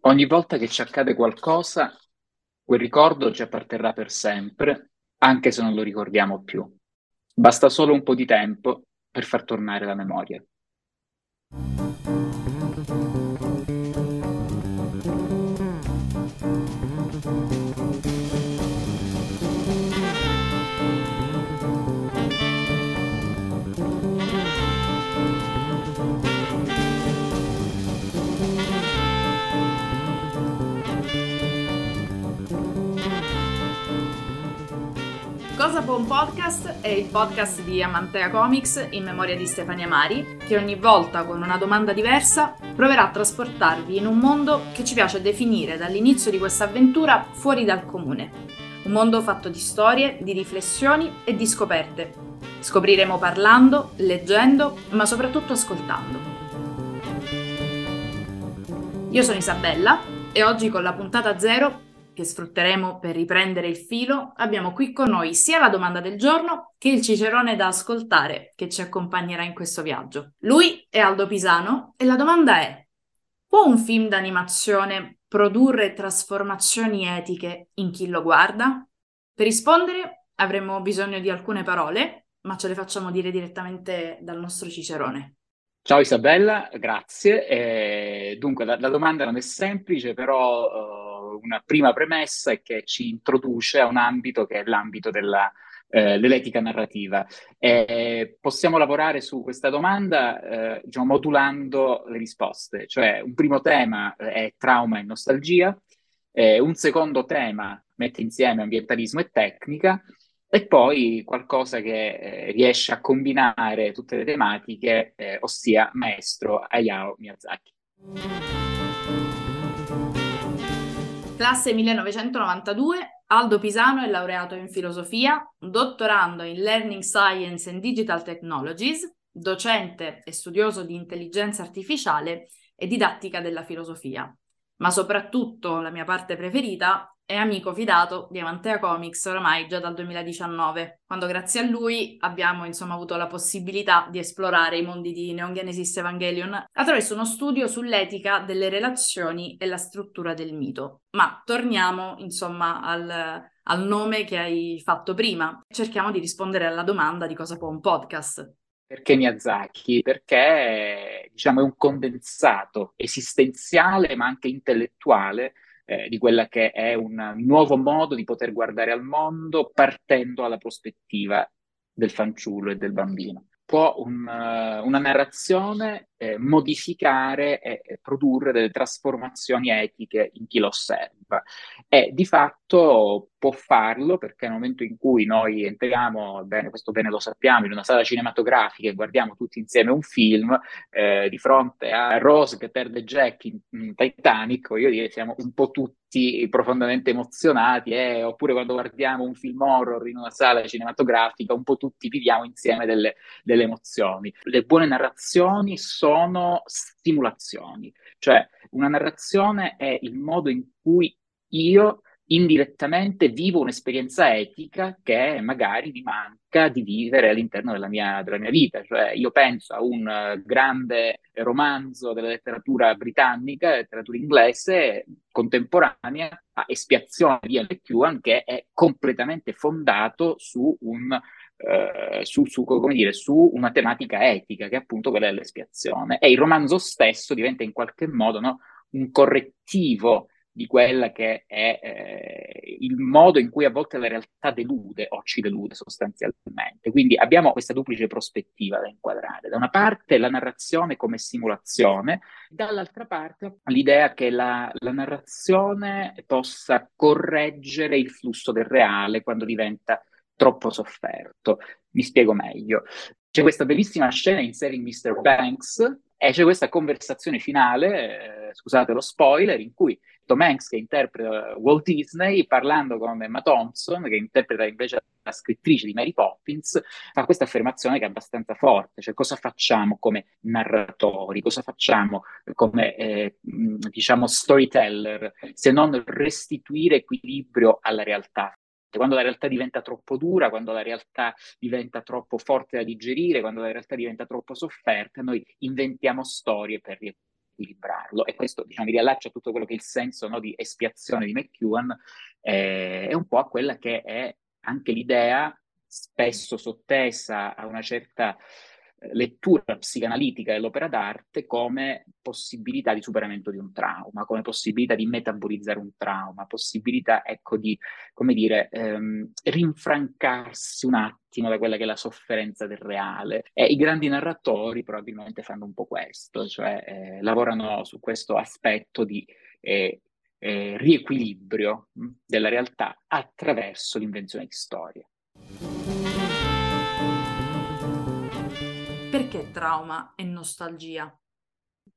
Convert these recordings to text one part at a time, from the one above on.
Ogni volta che ci accade qualcosa, quel ricordo ci apparterrà per sempre, anche se non lo ricordiamo più. Basta solo un po' di tempo per far tornare la memoria. Cosa un podcast? È il podcast di Amantea Comics in memoria di Stefania Mari, che ogni volta con una domanda diversa proverà a trasportarvi in un mondo che ci piace definire dall'inizio di questa avventura fuori dal comune. Un mondo fatto di storie, di riflessioni e di scoperte. Scopriremo parlando, leggendo, ma soprattutto ascoltando. Io sono Isabella e oggi con la puntata zero che sfrutteremo per riprendere il filo, abbiamo qui con noi sia la domanda del giorno che il cicerone da ascoltare che ci accompagnerà in questo viaggio. Lui è Aldo Pisano e la domanda è: può un film d'animazione produrre trasformazioni etiche in chi lo guarda? Per rispondere avremo bisogno di alcune parole, ma ce le facciamo dire direttamente dal nostro cicerone. Ciao Isabella, grazie. Eh, dunque, la, la, domanda non è semplice, però uh una prima premessa è che ci introduce a un ambito che è l'ambito della, eh, dell'etica narrativa. E possiamo lavorare su questa domanda eh, diciamo, modulando le risposte, cioè un primo tema eh, è trauma e nostalgia, un secondo tema mette insieme ambientalismo e tecnica, e poi qualcosa che eh, riesce a combinare tutte le tematiche, eh, ossia maestro Hayao Miyazaki. Classe 1992, Aldo Pisano è laureato in filosofia, dottorando in Learning Science and Digital Technologies, docente e studioso di intelligenza artificiale e didattica della filosofia. Ma soprattutto la mia parte preferita è amico fidato di Amantea Comics oramai già dal 2019, quando grazie a lui abbiamo insomma avuto la possibilità di esplorare i mondi di Neon Genesis Evangelion attraverso uno studio sull'etica delle relazioni e la struttura del mito. Ma torniamo insomma al, al nome che hai fatto prima. Cerchiamo di rispondere alla domanda di cosa può un podcast. Perché Miyazaki? Perché diciamo, è un condensato esistenziale ma anche intellettuale eh, di quella che è un nuovo modo di poter guardare al mondo partendo dalla prospettiva del fanciullo e del bambino. Può un, uh, una narrazione eh, modificare e, produrre delle trasformazioni etiche in chi lo osserva e di fatto può farlo perché nel momento in cui noi entriamo, bene, questo bene lo sappiamo, in una sala cinematografica e guardiamo tutti insieme un film, eh, di fronte a Rose che perde Jack in, in Titanic, voglio dire, siamo un po' tutti profondamente emozionati, eh? oppure quando guardiamo un film horror in una sala cinematografica, un po' tutti viviamo insieme delle, delle emozioni. Le buone narrazioni sono stimolazioni, cioè una narrazione è il modo in cui io indirettamente vivo un'esperienza etica che magari mi manca di vivere all'interno della mia, della mia vita. Cioè, io penso a un uh, grande romanzo della letteratura britannica, letteratura inglese contemporanea, a Espiazione di L. Kewan, che è completamente fondato su un Uh, su, su, dire, su, una tematica etica, che è appunto quella dell'espiazione. E il romanzo stesso diventa in qualche modo no, un correttivo di quella che è eh, il modo in cui a volte la realtà delude o ci delude sostanzialmente. Quindi abbiamo questa duplice prospettiva da inquadrare. Da una parte la narrazione come simulazione, dall'altra parte l'idea che la, la narrazione possa correggere il flusso del reale quando diventa troppo sofferto. Mi spiego meglio. C'è questa bellissima scena in Saving Mr. Banks e c'è questa conversazione finale, eh, scusate lo spoiler, in cui Tom Hanks che interpreta Walt Disney parlando con Emma Thompson che interpreta invece la scrittrice di Mary Poppins fa questa affermazione che è abbastanza forte cioè cosa facciamo come narratori cosa facciamo come eh, diciamo storyteller se non restituire equilibrio alla realtà quando la realtà diventa troppo dura, quando la realtà diventa troppo forte da digerire, quando la realtà diventa troppo sofferta, noi inventiamo storie per riequilibrarlo. E questo diciamo, mi riallaccia a tutto quello che è il senso no, di espiazione di McEwan, eh, è un po' a quella che è anche l'idea spesso sottesa a una certa lettura psicanalitica dell'opera d'arte come possibilità di superamento di un trauma, come possibilità di metabolizzare un trauma, possibilità, ecco, di, come dire, ehm, rinfrancarsi un attimo da quella che è la sofferenza del reale. E i grandi narratori probabilmente fanno un po' questo, cioè eh, lavorano su questo aspetto di eh, eh, riequilibrio della realtà attraverso l'invenzione di storie. Perché trauma e nostalgia?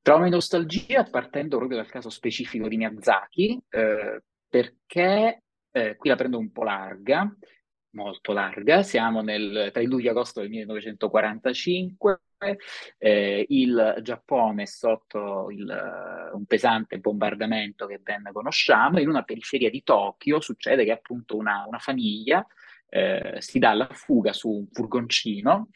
Trauma e nostalgia partendo proprio dal caso specifico di Miyazaki, eh, perché eh, qui la prendo un po' larga, molto larga, siamo nel, tra il luglio e agosto del 1945, eh, il Giappone è sotto il, un pesante bombardamento che ben conosciamo, in una periferia di Tokyo succede che appunto una, una famiglia eh, si dà alla fuga su un furgoncino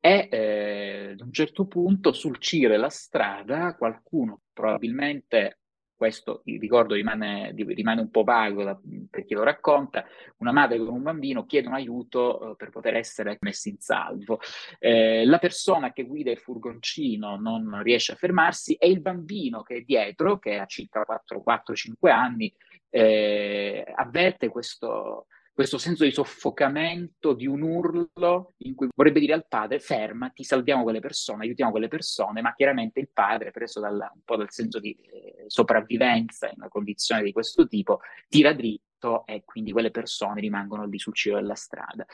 e eh, ad un certo punto sul Cire la strada qualcuno probabilmente questo il ricordo rimane, rimane, un po' vago da, per chi lo racconta, una madre con un bambino chiedono aiuto eh, per poter essere messi in salvo. Eh, la persona che guida il furgoncino non riesce a fermarsi e il bambino che è dietro, che ha circa 4-5 anni, eh, avverte questo, questo senso di soffocamento, di un urlo in cui vorrebbe dire al padre fermati, salviamo quelle persone, aiutiamo quelle persone, ma chiaramente il padre, preso dal, un po' dal senso di eh, sopravvivenza in una condizione di questo tipo, tira dritto e quindi quelle persone rimangono lì sul cielo della strada.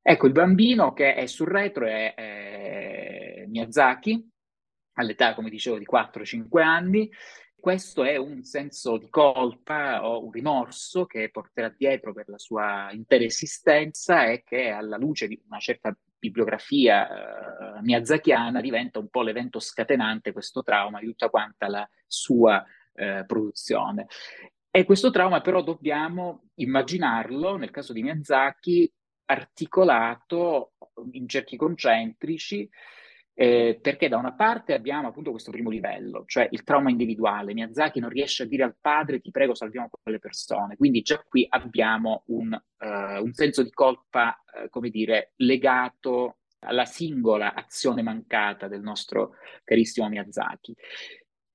Ecco, il bambino che è sul retro è, è Miyazaki, all'età, come dicevo, di 4-5 anni, questo è un senso di colpa o un rimorso che porterà dietro per la sua intera esistenza e che alla luce di una certa bibliografia eh, miyazakiana diventa un po' l'evento scatenante questo trauma di tutta quanta la sua eh, produzione. E questo trauma però dobbiamo immaginarlo, nel caso di Miyazaki, articolato in cerchi concentrici eh, perché da una parte abbiamo appunto questo primo livello, cioè il trauma individuale. Miyazaki non riesce a dire al padre ti prego salviamo quelle persone, quindi già qui abbiamo un, uh, un senso di colpa, uh, come dire, legato alla singola azione mancata del nostro carissimo Miyazaki.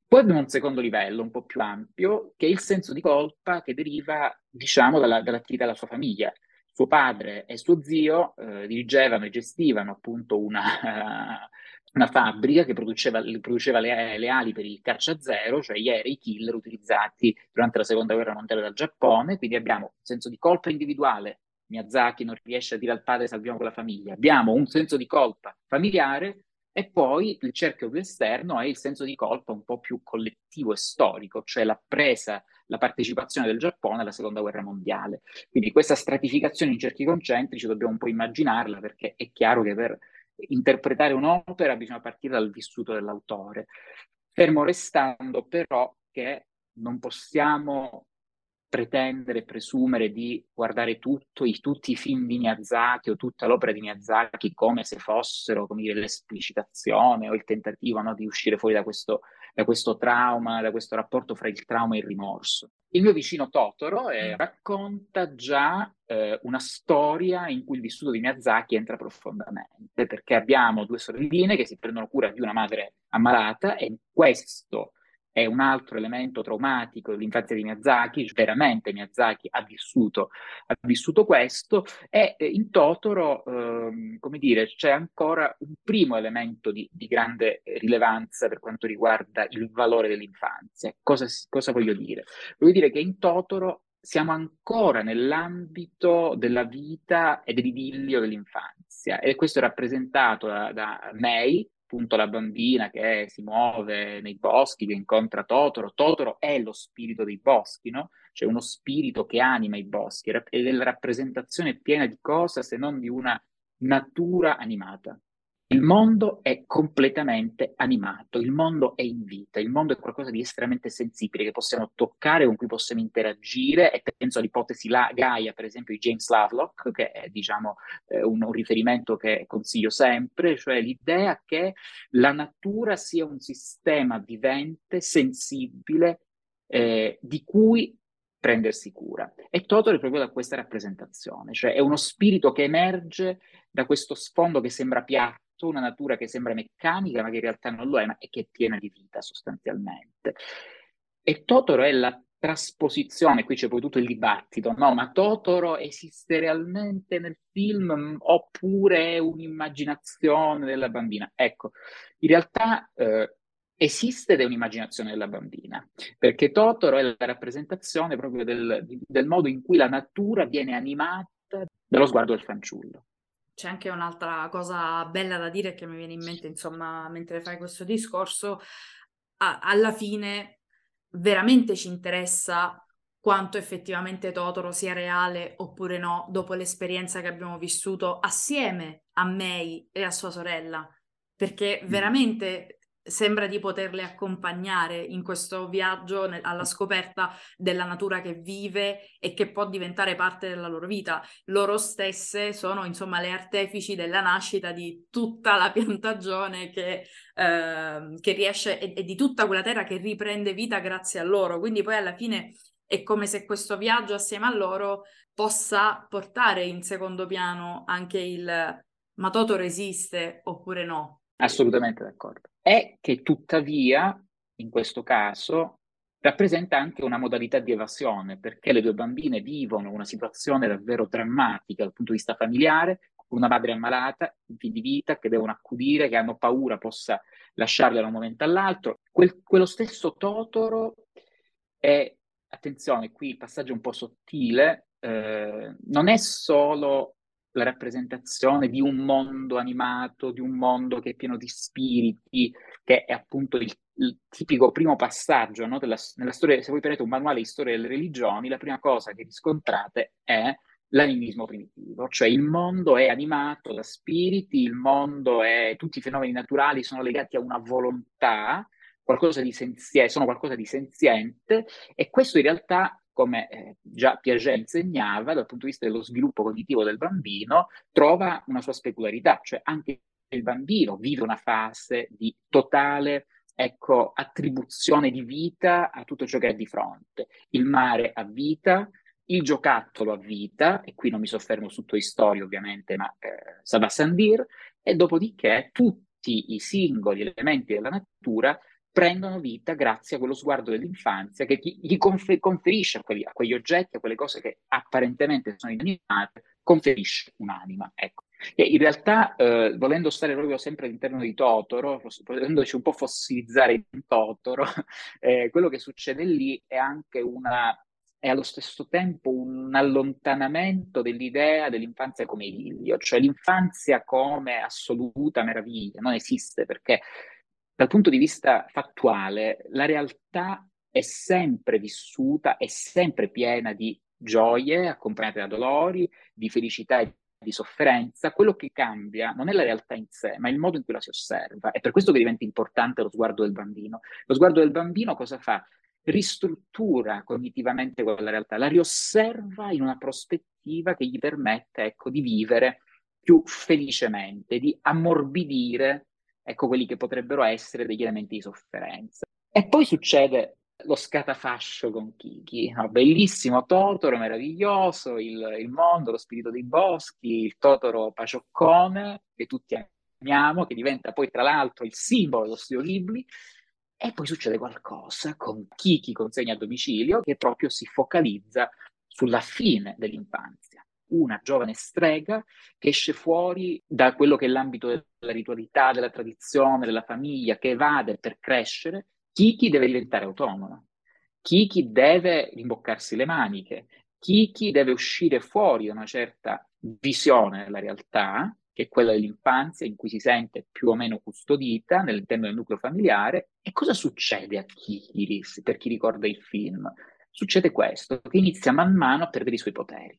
Poi abbiamo un secondo livello, un po' più ampio, che è il senso di colpa che deriva, diciamo, dalla, dall'attività della sua famiglia. Suo padre e suo zio eh, dirigevano e gestivano appunto una, una fabbrica che produceva, produceva le, le, ali per il caccia zero, cioè gli aerei killer utilizzati durante la seconda guerra mondiale dal Giappone, quindi abbiamo un senso di colpa individuale, Miyazaki non riesce a dire al padre salviamo quella famiglia, abbiamo un senso di colpa familiare e poi il cerchio più esterno è il senso di colpa un po' più collettivo e storico, cioè la presa, la partecipazione del Giappone alla seconda guerra mondiale. Quindi questa stratificazione in cerchi concentrici dobbiamo un po' immaginarla perché è chiaro che per interpretare un'opera bisogna partire dal vissuto dell'autore, fermo restando però che non possiamo pretendere e presumere di guardare tutto, i, tutti i film di Miyazaki o tutta l'opera di Miyazaki come se fossero come dire, l'esplicitazione o il tentativo no, di uscire fuori da questo da questo trauma, da questo rapporto fra il trauma e il rimorso. Il mio vicino Totoro eh, mm. racconta già eh, una storia in cui il vissuto di Miyazaki entra profondamente, perché abbiamo due sorelline che si prendono cura di una madre ammalata e questo è un altro elemento traumatico dell'infanzia di Miyazaki, veramente Miyazaki ha vissuto, ha vissuto questo e in Totoro, ehm, come dire, c'è ancora un primo elemento di, di, grande rilevanza per quanto riguarda il valore dell'infanzia. Cosa, cosa voglio dire? Voglio dire che in Totoro siamo ancora nell'ambito della vita e dell'idillio dell'infanzia e questo è rappresentato da, da May, appunto la bambina che si muove nei boschi, che incontra Totoro. Totoro è lo spirito dei boschi, no? C'è uno spirito che anima i boschi ed è la rappresentazione piena di cosa se non di una natura animata. Il mondo è completamente animato, il mondo è in vita, il mondo è qualcosa di estremamente sensibile che possiamo toccare, con cui possiamo interagire e penso all'ipotesi la Gaia, per esempio, di James Lovelock, che è diciamo eh, un, un riferimento che consiglio sempre, cioè l'idea che la natura sia un sistema vivente, sensibile, eh, di cui prendersi cura. E Totoro è proprio da questa rappresentazione, cioè è uno spirito che emerge da questo sfondo che sembra piatto una natura che sembra meccanica, ma che in realtà non lo è, ma è che è piena di vita sostanzialmente. E Totoro è la trasposizione, qui c'è poi tutto il dibattito, no? Ma Totoro esiste realmente nel film oppure è un'immaginazione della bambina? Ecco, in realtà eh, esiste ed è un'immaginazione della bambina, perché Totoro è la rappresentazione proprio del, del modo in cui la natura viene animata dallo sguardo del fanciullo c'è anche un'altra cosa bella da dire che mi viene in mente, insomma, mentre fai questo discorso, a- alla fine veramente ci interessa quanto effettivamente Totoro sia reale oppure no dopo l'esperienza che abbiamo vissuto assieme a Mei e a sua sorella, perché mm. veramente sembra di poterle accompagnare in questo viaggio ne- alla scoperta della natura che vive e che può diventare parte della loro vita. Loro stesse sono insomma le artefici della nascita di tutta la piantagione che, eh, che riesce e-, e di tutta quella terra che riprende vita grazie a loro. Quindi poi alla fine è come se questo viaggio assieme a loro possa portare in secondo piano anche il ma Toto resiste oppure no. Assolutamente d'accordo è che tuttavia, in questo caso, rappresenta anche una modalità di evasione, perché le due bambine vivono una situazione davvero drammatica dal punto di vista familiare, una madre ammalata, di vita che devono accudire, che hanno paura possa lasciarle da un momento all'altro. Quel, quello stesso Totoro è, attenzione, qui il passaggio è un po' sottile, eh, non è solo la rappresentazione di un mondo animato, di un mondo che è pieno di spiriti, che è appunto il, il tipico primo passaggio no, della, nella storia, se voi prendete un manuale di storia delle religioni, la prima cosa che riscontrate è l'animismo primitivo, cioè il mondo è animato da spiriti, il mondo è, tutti i fenomeni naturali sono legati a una volontà, qualcosa di senziente, sono qualcosa di senziente e questo in realtà come eh, già Piaget insegnava, dal punto di vista dello sviluppo cognitivo del bambino, trova una sua specularità, cioè anche il bambino vive una fase di totale ecco, attribuzione di vita a tutto ciò che ha di fronte. Il mare ha vita, il giocattolo ha vita, e qui non mi soffermo su Toy Story ovviamente, ma eh, Saba Sandir, e dopodiché tutti i singoli elementi della natura prendono vita grazie a quello sguardo dell'infanzia che gli confer- conferisce a, quelli, a, quegli oggetti, a quelle cose che apparentemente sono inanimate, conferisce un'anima. Ecco. E in realtà, eh, volendo stare proprio sempre all'interno di Totoro, volendoci un po' fossilizzare in Totoro, eh, quello che succede lì è anche una è allo stesso tempo un allontanamento dell'idea dell'infanzia come idillio, cioè l'infanzia come assoluta meraviglia, non esiste perché dal punto di vista fattuale, la realtà è sempre vissuta, è sempre piena di gioie accompagnate da dolori, di felicità e di sofferenza. Quello che cambia non è la realtà in sé, ma il modo in cui la si osserva. È per questo che diventa importante lo sguardo del bambino. Lo sguardo del bambino cosa fa? Ristruttura cognitivamente quella realtà, la riosserva in una prospettiva che gli permette ecco, di vivere più felicemente, di ammorbidire ecco quelli che potrebbero essere degli elementi di sofferenza. E poi succede lo scatafascio con Kiki, no, bellissimo Totoro, meraviglioso, il, il, mondo, lo spirito dei boschi, il Totoro pacioccone che tutti amiamo, che diventa poi tra l'altro il simbolo dello studio Ghibli, e poi succede qualcosa con Kiki consegna a domicilio che proprio si focalizza sulla fine dell'infanzia una giovane strega che esce fuori da quello che è l'ambito della ritualità, della tradizione, della famiglia, che evade per crescere, Kiki deve diventare autonoma. Kiki deve rimboccarsi le maniche, Kiki deve uscire fuori da una certa visione della realtà, che è quella dell'infanzia, in cui si sente più o meno custodita all'interno del nucleo familiare. E cosa succede a Kiki, per chi ricorda il film? Succede questo, che inizia man mano a perdere i suoi poteri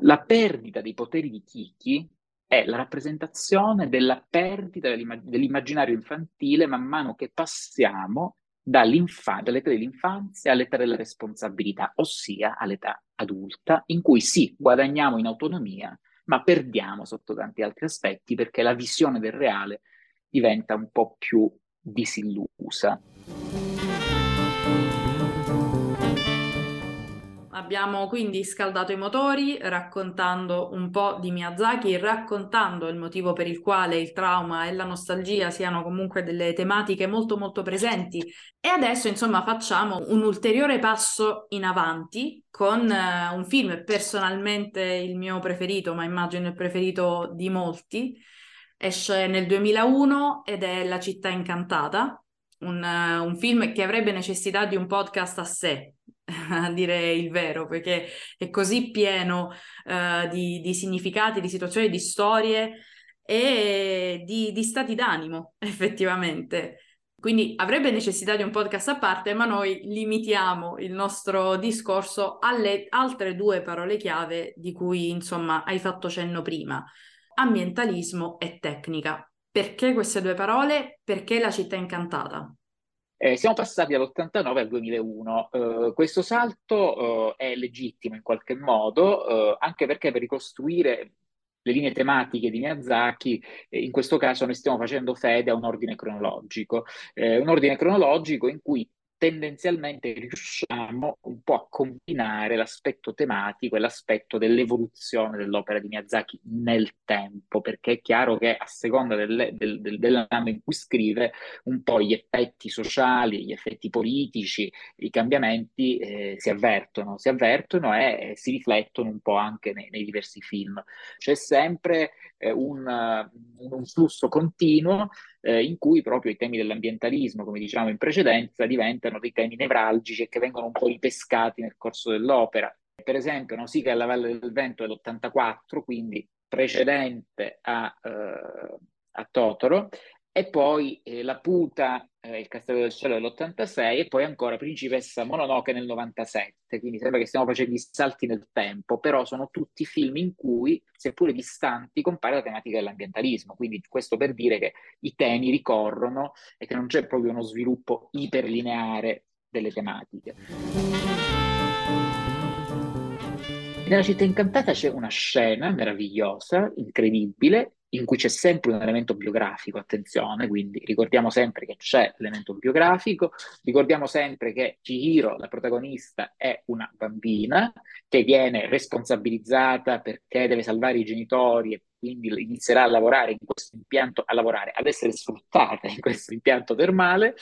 la perdita dei poteri di Kiki è la rappresentazione della perdita dell'immaginario infantile man mano che passiamo dall'età dell'infanzia all'età della responsabilità, ossia all'età adulta, in cui sì, guadagniamo in autonomia, ma perdiamo sotto tanti altri aspetti perché la visione del reale diventa un po' più disillusa. Abbiamo quindi scaldato i motori raccontando un po' di Miyazaki, raccontando il motivo per il quale il trauma e la nostalgia siano comunque delle tematiche molto molto presenti e adesso insomma facciamo un ulteriore passo in avanti con uh, un film personalmente il mio preferito, ma immagino il preferito di molti. Esce nel 2001 ed è La città incantata, un, uh, un film che avrebbe necessità di un podcast a sé, a dire il vero, perché è così pieno uh, di, di, significati, di situazioni, di storie e di, di stati d'animo, effettivamente. Quindi avrebbe necessità di un podcast a parte, ma noi limitiamo il nostro discorso alle altre due parole chiave di cui, insomma, hai fatto cenno prima, ambientalismo e tecnica. Perché queste due parole? Perché la città incantata? Eh, siamo passati dall'89 al 2001. Eh, questo salto eh, è legittimo in qualche modo, eh, anche perché per ricostruire le linee tematiche di Miyazaki, eh, in questo caso noi stiamo facendo fede a un ordine cronologico, eh, un ordine cronologico in cui tendenzialmente riusciamo un po' a combinare l'aspetto tematico e l'aspetto dell'evoluzione dell'opera di Miyazaki nel tempo, perché è chiaro che a seconda del, del, del, dell'anno in cui scrive, un po' gli effetti sociali, gli effetti politici, i cambiamenti eh, si avvertono, si avvertono e, e, si riflettono un po' anche nei, nei diversi film. C'è sempre eh, un, un, flusso continuo eh, in cui proprio i temi dell'ambientalismo, come diciamo in precedenza, diventano dei temi nevralgici e che vengono un po' ripescati nel corso dell'opera. Per esempio, Nausicaa e la Valle del Vento è l'84, quindi precedente a, eh, a Totoro, e poi eh, La Puta, eh, Il Castello del Cielo dell'86 e poi ancora Principessa Mononoke nel 97, quindi sembra che stiamo facendo i salti nel tempo, però sono tutti film in cui, seppure distanti, compare la tematica dell'ambientalismo, quindi questo per dire che i temi ricorrono e che non c'è proprio uno sviluppo iperlineare delle tematiche. Nella città incantata c'è una scena meravigliosa, incredibile, in cui c'è sempre un elemento biografico, attenzione, quindi ricordiamo sempre che c'è l'elemento biografico, ricordiamo sempre che Chihiro, la protagonista, è una bambina che viene responsabilizzata perché deve salvare i genitori e quindi inizierà a lavorare in questo impianto, a lavorare, ad essere sfruttata in questo impianto termale.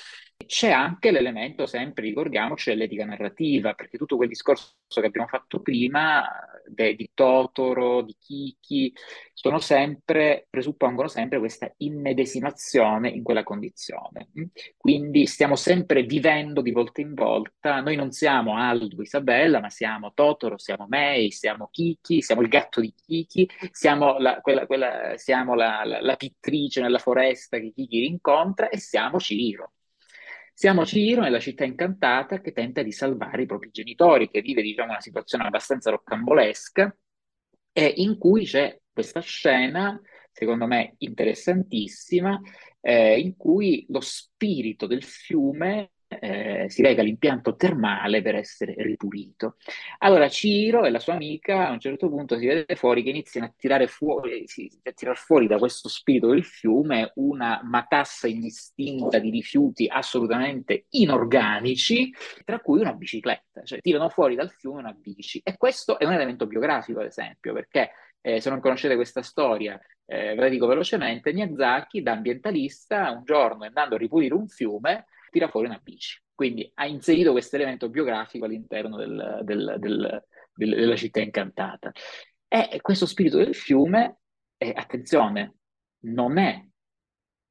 C'è anche l'elemento, sempre ricordiamoci, dell'etica narrativa, perché tutto quel discorso che abbiamo fatto prima de, di Totoro, di Kiki, sono sempre, presuppongono sempre questa immedesimazione in quella condizione. Quindi stiamo sempre vivendo di volta in volta, noi non siamo Aldo, Isabella, ma siamo Totoro, siamo Mei, siamo Kiki, siamo il gatto di Kiki, siamo la, quella, quella, siamo la, la, la, pittrice nella foresta che Kiki rincontra e siamo Ciro. Siamo Ciro nella città incantata che tenta di salvare i propri genitori, che vive diciamo, una situazione abbastanza roccambolesca e in cui c'è questa scena, secondo me interessantissima, eh, in cui lo spirito del fiume eh, si lega all'impianto termale per essere ripulito. Allora Ciro e la sua amica a un certo punto si vede fuori che iniziano a tirare fuori, sì, a tirar fuori da questo spirito del fiume una matassa indistinta di rifiuti assolutamente inorganici, tra cui una bicicletta, cioè tirano fuori dal fiume una bici. E questo è un elemento biografico, ad esempio, perché eh, se non conoscete questa storia, eh, ve la dico velocemente, Miyazaki da ambientalista un giorno andando a ripulire un fiume tira fuori una bici. Quindi ha inserito questo elemento biografico all'interno del, del, del, della città incantata. E questo spirito del fiume, eh, attenzione, non è,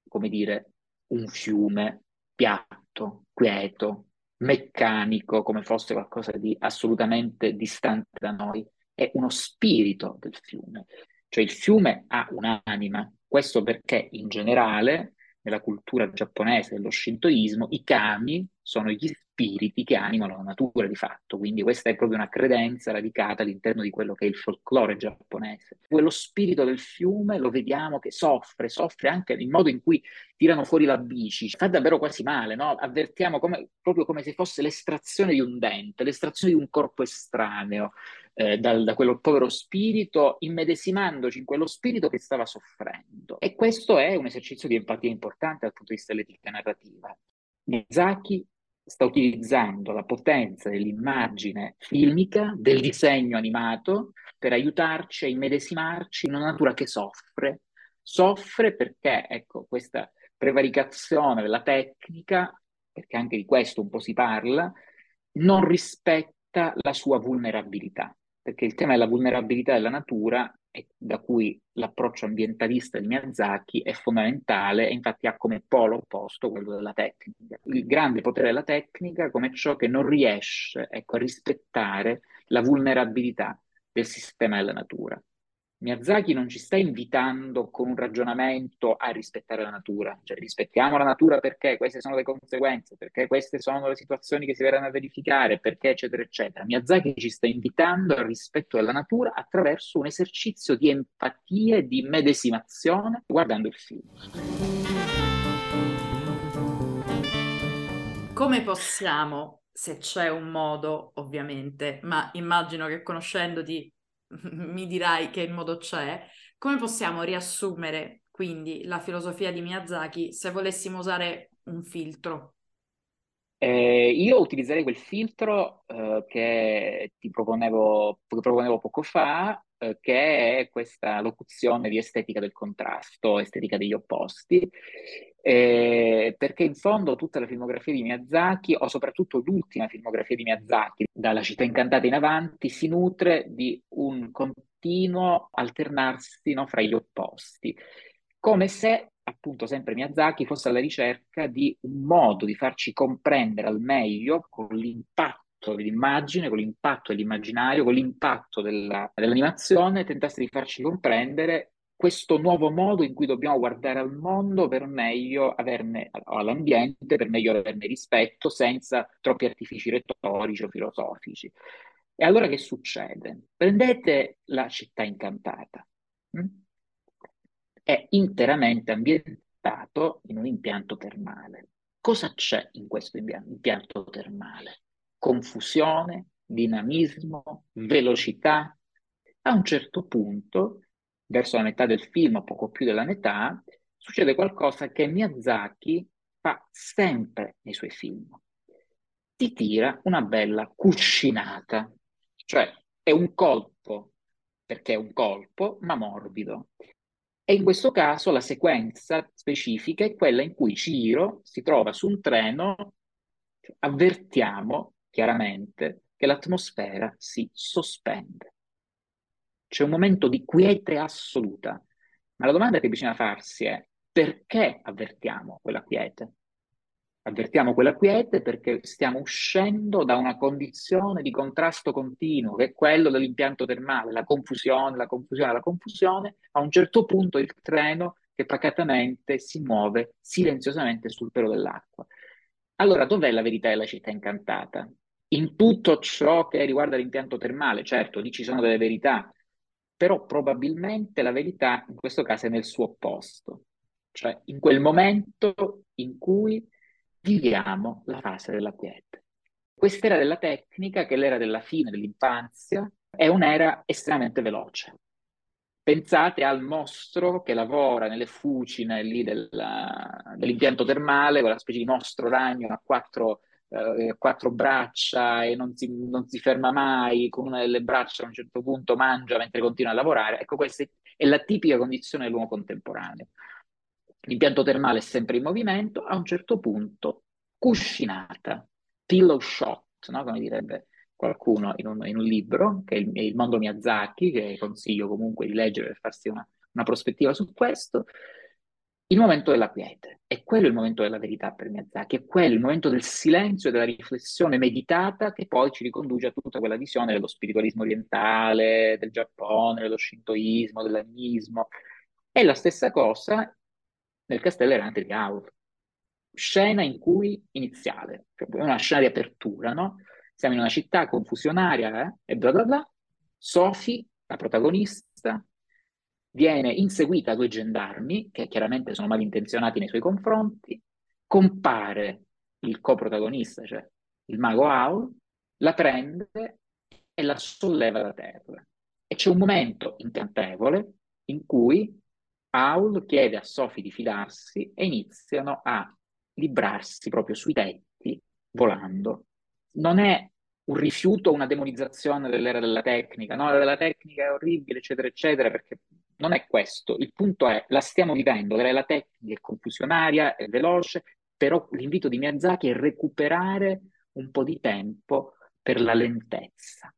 come dire, un fiume piatto, quieto, meccanico, come fosse qualcosa di assolutamente distante da noi, è uno spirito del fiume. Cioè il fiume ha un'anima, questo perché in generale nella cultura giapponese dello shintoismo, i kami sono gli spiriti che animano la natura di fatto, quindi questa è proprio una credenza radicata all'interno di quello che è il folklore giapponese. Quello spirito del fiume lo vediamo che soffre, soffre anche nel modo in cui tirano fuori la bici, fa davvero quasi male, no? avvertiamo come, proprio come se fosse l'estrazione di un dente, l'estrazione di un corpo estraneo eh, dal, da quello povero spirito, immedesimandoci in quello spirito che stava soffrendo. E questo è un esercizio di empatia importante dal punto di vista dell'etica narrativa. Miyazaki sta utilizzando la potenza dell'immagine filmica, del disegno animato, per aiutarci a immedesimarci in una natura che soffre. Soffre perché, ecco, questa prevaricazione della tecnica, perché anche di questo un po' si parla, non rispetta la sua vulnerabilità perché il tema della vulnerabilità della natura, da cui l'approccio ambientalista di Miyazaki è fondamentale e infatti ha come polo opposto quello della tecnica. Il grande potere della tecnica come ciò che non riesce ecco, a rispettare la vulnerabilità del sistema della natura. Miyazaki non ci sta invitando con un ragionamento a rispettare la natura, cioè rispettiamo la natura perché queste sono le conseguenze, perché queste sono le situazioni che si verranno a verificare, perché eccetera eccetera. Miyazaki ci sta invitando al rispetto della natura attraverso un esercizio di empatia e di medesimazione guardando il film. Come possiamo, se c'è un modo ovviamente, ma immagino che conoscendoti mi dirai che modo c'è, come possiamo riassumere quindi la filosofia di Miyazaki se volessimo usare un filtro? Eh, io utilizzerei quel filtro eh, che ti proponevo, che proponevo poco fa, eh, che è questa locuzione di estetica del contrasto, estetica degli opposti, eh, perché in fondo tutta la filmografia di Miyazaki, o soprattutto l'ultima filmografia di Miyazaki, dalla città incantata in avanti, si nutre di un continuo alternarsi no, fra gli opposti, come se appunto sempre Miyazaki fosse alla ricerca di un modo di farci comprendere al meglio con l'impatto dell'immagine, con l'impatto dell'immaginario, con l'impatto della, dell'animazione, tentasse di farci comprendere questo nuovo modo in cui dobbiamo guardare al mondo per meglio averne, all'ambiente, per meglio averne rispetto, senza troppi artifici retorici o filosofici. E allora che succede? Prendete la città incantata. Hm? È interamente ambientato in un impianto termale. Cosa c'è in questo impianto termale? Confusione, dinamismo, velocità. A un certo punto verso la metà del film, poco più della metà, succede qualcosa che Miyazaki fa sempre nei suoi film. Ti tira una bella cuscinata, cioè è un colpo, perché è un colpo, ma morbido. E in questo caso la sequenza specifica è quella in cui Ciro si trova su un treno, avvertiamo chiaramente che l'atmosfera si sospende c'è un momento di quiete assoluta. Ma la domanda che bisogna farsi è perché avvertiamo quella quiete? Avvertiamo quella quiete perché stiamo uscendo da una condizione di contrasto continuo, che è quello dell'impianto termale, la confusione, la confusione, la confusione. A un certo punto il treno che pacatamente si muove silenziosamente sul pelo dell'acqua. Allora, dov'è la verità della città incantata? In tutto ciò che riguarda l'impianto termale, certo, lì ci sono delle verità, però probabilmente la verità in questo caso è nel suo opposto, cioè in quel momento in cui viviamo la fase della quiete. Quest'era della tecnica, che è l'era della fine dell'infanzia, è un'era estremamente veloce. Pensate al mostro che lavora nelle fucine della, dell'impianto termale, quella specie di mostro ragno a quattro eh, quattro braccia e non si, non si, ferma mai, con una delle braccia a un certo punto mangia mentre continua a lavorare. Ecco, questa è la tipica condizione dell'uomo contemporaneo. L'impianto termale è sempre in movimento, a un certo punto cuscinata, pillow shot, no? come direbbe qualcuno in un, in un libro, che è il, il, mondo Miyazaki, che consiglio comunque di leggere per farsi una, una prospettiva su questo il momento della quiete. E quello è il momento della verità per Miyazaki, è quello il momento del silenzio e della riflessione meditata che poi ci riconduce a tutta quella visione dello spiritualismo orientale, del Giappone, dello shintoismo, dell'animismo. È la stessa cosa nel castello errante di Aur. Scena in cui iniziale, cioè una scena di apertura, no? Siamo in una città confusionaria eh? e bla bla bla. Sophie, la protagonista, viene inseguita da due gendarmi che chiaramente sono malintenzionati nei suoi confronti, compare il coprotagonista, cioè il mago Owl, la prende e la solleva da terra. E c'è un momento incantevole in cui Owl chiede a Sophie di fidarsi e iniziano a librarsi proprio sui tetti volando. Non è un rifiuto, una demonizzazione dell'era della tecnica, no, della tecnica è orribile, eccetera, eccetera, perché non è questo. Il punto è, la stiamo vivendo, la tecnica è confusionaria, è veloce, però l'invito di Miyazaki è recuperare un po' di tempo per la lentezza.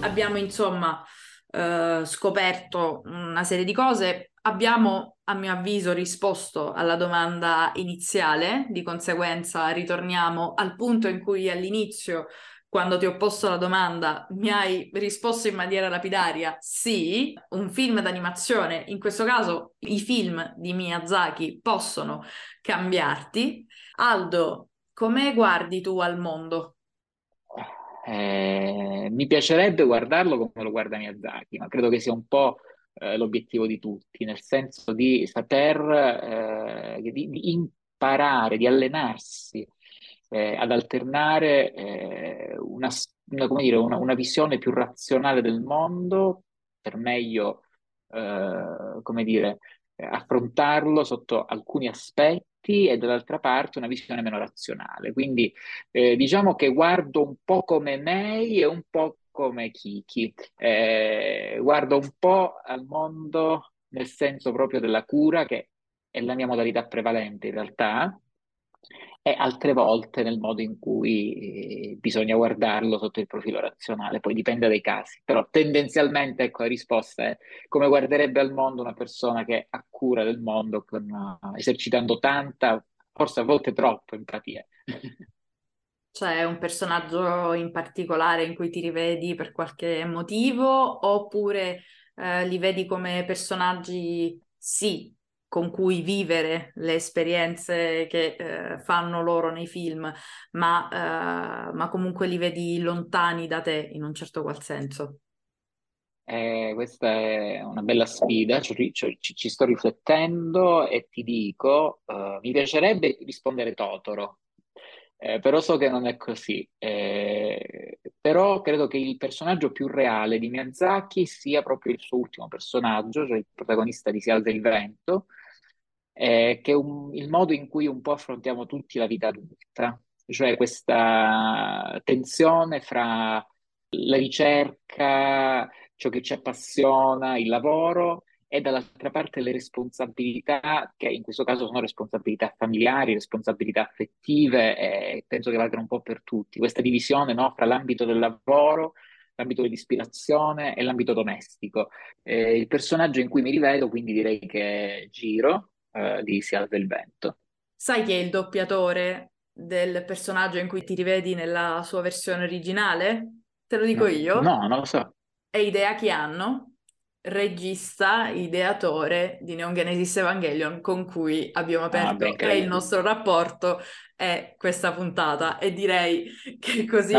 Abbiamo insomma eh, scoperto una serie di cose, abbiamo a mio avviso risposto alla domanda iniziale, di conseguenza ritorniamo al punto in cui all'inizio quando ti ho posto la domanda, mi hai risposto in maniera lapidaria sì, un film d'animazione, in questo caso i film di Miyazaki possono cambiarti. Aldo, come guardi tu al mondo? Eh, mi piacerebbe guardarlo come lo guarda Miyazaki, ma credo che sia un po' eh, l'obiettivo di tutti, nel senso di saper, eh, di, di imparare, di allenarsi eh, ad alternare eh, una, una, dire, una, una, visione più razionale del mondo per meglio, eh, dire, affrontarlo sotto alcuni aspetti e dall'altra parte una visione meno razionale. Quindi eh, diciamo che guardo un po' come May e un po' come Kiki. Eh, guardo un po' al mondo nel senso proprio della cura, che è la mia modalità prevalente in realtà, e altre volte nel modo in cui eh, bisogna guardarlo sotto il profilo razionale, poi dipende dai casi, però tendenzialmente ecco, la risposta è come guarderebbe al mondo una persona che ha cura del mondo con, uh, esercitando tanta, forse a volte troppo empatia. C'è un personaggio in particolare in cui ti rivedi per qualche motivo oppure eh, li vedi come personaggi sì con cui vivere le esperienze che eh, fanno loro nei film, ma, eh, ma, comunque li vedi lontani da te in un certo qual senso. Eh, questa è una bella sfida, ci, ci, ci sto riflettendo e ti dico, uh, mi piacerebbe rispondere Totoro, eh, però so che non è così. Eh, però credo che il personaggio più reale di Miyazaki sia proprio il suo ultimo personaggio, cioè il protagonista di Si alza il vento, eh, che è un, il modo in cui un po' affrontiamo tutti la vita adulta, cioè questa tensione fra la ricerca, ciò che ci appassiona, il lavoro e dall'altra parte le responsabilità, che in questo caso sono responsabilità familiari, responsabilità affettive, e penso che valgano un po' per tutti. Questa divisione no, fra l'ambito del lavoro, l'ambito dell'ispirazione e l'ambito domestico. Eh, il personaggio in cui mi rivedo, quindi direi che è Giro, eh, di Si alza il vento. Sai chi è il doppiatore del personaggio in cui ti rivedi nella sua versione originale? Te lo dico no, io? No, non lo so. È Idea Chianno, regista, ideatore di Neon Genesis Evangelion con cui abbiamo ah, aperto ah, beh, il nostro rapporto è questa puntata e direi che così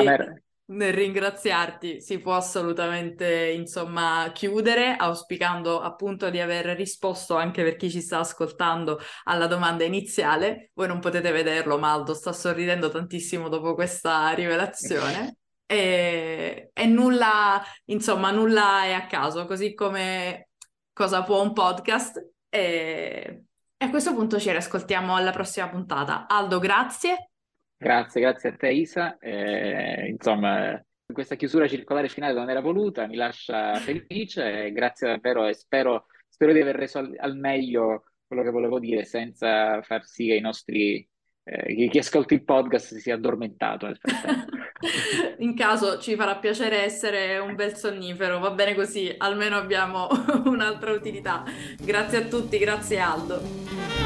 nel ringraziarti si può assolutamente insomma chiudere auspicando appunto di aver risposto anche per chi ci sta ascoltando alla domanda iniziale. Voi non potete vederlo ma Aldo sta sorridendo tantissimo dopo questa rivelazione. E, e nulla insomma nulla è a caso così come cosa può un podcast. E, e a questo punto ci riascoltiamo alla prossima puntata. Aldo grazie Grazie, grazie a te Isa. Eh, insomma, questa chiusura circolare finale non era voluta, mi lascia felice, grazie davvero e spero, spero di aver reso al, al, meglio quello che volevo dire senza far sì che i nostri, eh, chi, chi ascolta il podcast si sia addormentato. In caso ci farà piacere essere un bel sonnifero, va bene così, almeno abbiamo un'altra utilità. Grazie a tutti, grazie Aldo.